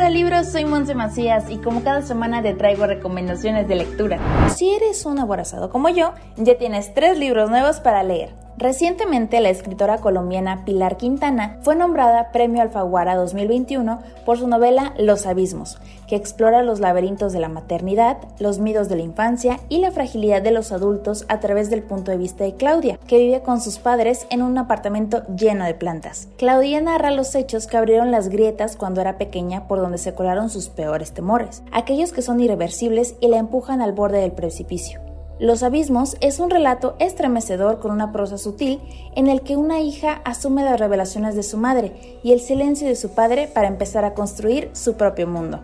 Débora Libros, soy Monse Macías y como cada semana te traigo recomendaciones de lectura. Si eres un aborazado como yo, ya tienes tres libros nuevos para leer. Recientemente, la escritora colombiana Pilar Quintana fue nombrada Premio Alfaguara 2021 por su novela Los Abismos, que explora los laberintos de la maternidad, los miedos de la infancia y la fragilidad de los adultos a través del punto de vista de Claudia, que vive con sus padres en un apartamento lleno de plantas. Claudia narra los hechos que abrieron las grietas cuando era pequeña por donde se colaron sus peores temores, aquellos que son irreversibles y la empujan al borde del precipicio. Los Abismos es un relato estremecedor con una prosa sutil en el que una hija asume las revelaciones de su madre y el silencio de su padre para empezar a construir su propio mundo.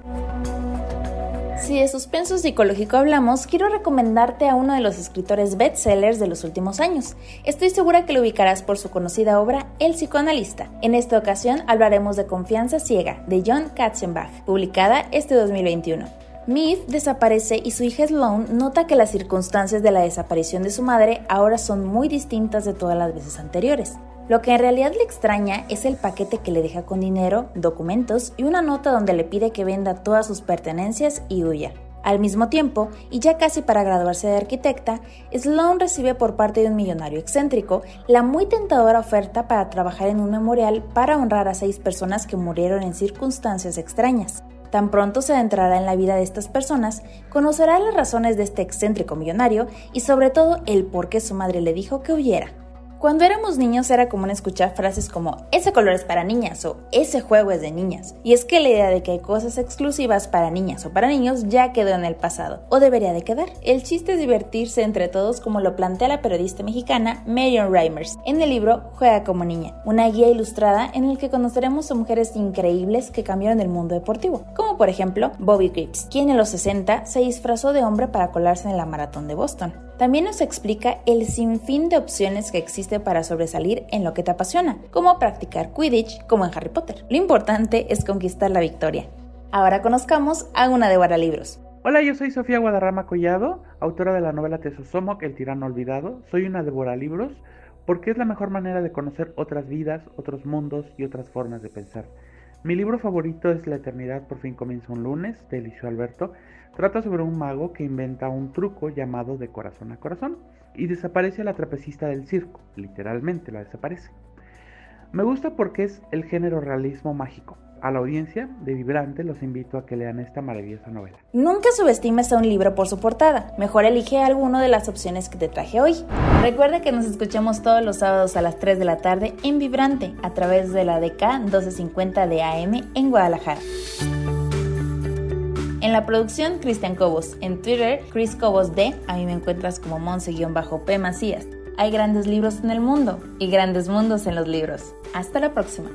Si de suspenso psicológico hablamos, quiero recomendarte a uno de los escritores bestsellers de los últimos años. Estoy segura que lo ubicarás por su conocida obra El psicoanalista. En esta ocasión hablaremos de Confianza ciega, de John Katzenbach, publicada este 2021. Meave desaparece y su hija Sloan nota que las circunstancias de la desaparición de su madre ahora son muy distintas de todas las veces anteriores. Lo que en realidad le extraña es el paquete que le deja con dinero, documentos y una nota donde le pide que venda todas sus pertenencias y huya. Al mismo tiempo, y ya casi para graduarse de arquitecta, Sloan recibe por parte de un millonario excéntrico la muy tentadora oferta para trabajar en un memorial para honrar a seis personas que murieron en circunstancias extrañas. Tan pronto se adentrará en la vida de estas personas, conocerá las razones de este excéntrico millonario y sobre todo el por qué su madre le dijo que huyera. Cuando éramos niños era común escuchar frases como ese color es para niñas o ese juego es de niñas. Y es que la idea de que hay cosas exclusivas para niñas o para niños ya quedó en el pasado, o debería de quedar. El chiste es divertirse entre todos como lo plantea la periodista mexicana Marion Reimers en el libro Juega como niña, una guía ilustrada en el que conoceremos a mujeres increíbles que cambiaron el mundo deportivo, como por ejemplo Bobby Grips, quien en los 60 se disfrazó de hombre para colarse en la maratón de Boston. También nos explica el sinfín de opciones que existe para sobresalir en lo que te apasiona, como practicar Quidditch como en Harry Potter. Lo importante es conquistar la victoria. Ahora conozcamos a una de Libros. Hola, yo soy Sofía Guadarrama Collado, autora de la novela Tesosomoc, El tirano olvidado. Soy una de Libros porque es la mejor manera de conocer otras vidas, otros mundos y otras formas de pensar. Mi libro favorito es La eternidad por fin comienza un lunes, de Alberto. Trata sobre un mago que inventa un truco llamado de corazón a corazón y desaparece a la trapecista del circo, literalmente la desaparece. Me gusta porque es el género realismo mágico. A la audiencia de Vibrante los invito a que lean esta maravillosa novela. Nunca subestimes a un libro por su portada. Mejor elige alguno de las opciones que te traje hoy. Recuerda que nos escuchamos todos los sábados a las 3 de la tarde en Vibrante a través de la DK 1250 de AM en Guadalajara. En la producción, Cristian Cobos. En Twitter, Chris Cobos D. A mí me encuentras como Monse-P Macías. Hay grandes libros en el mundo y grandes mundos en los libros. Hasta la próxima.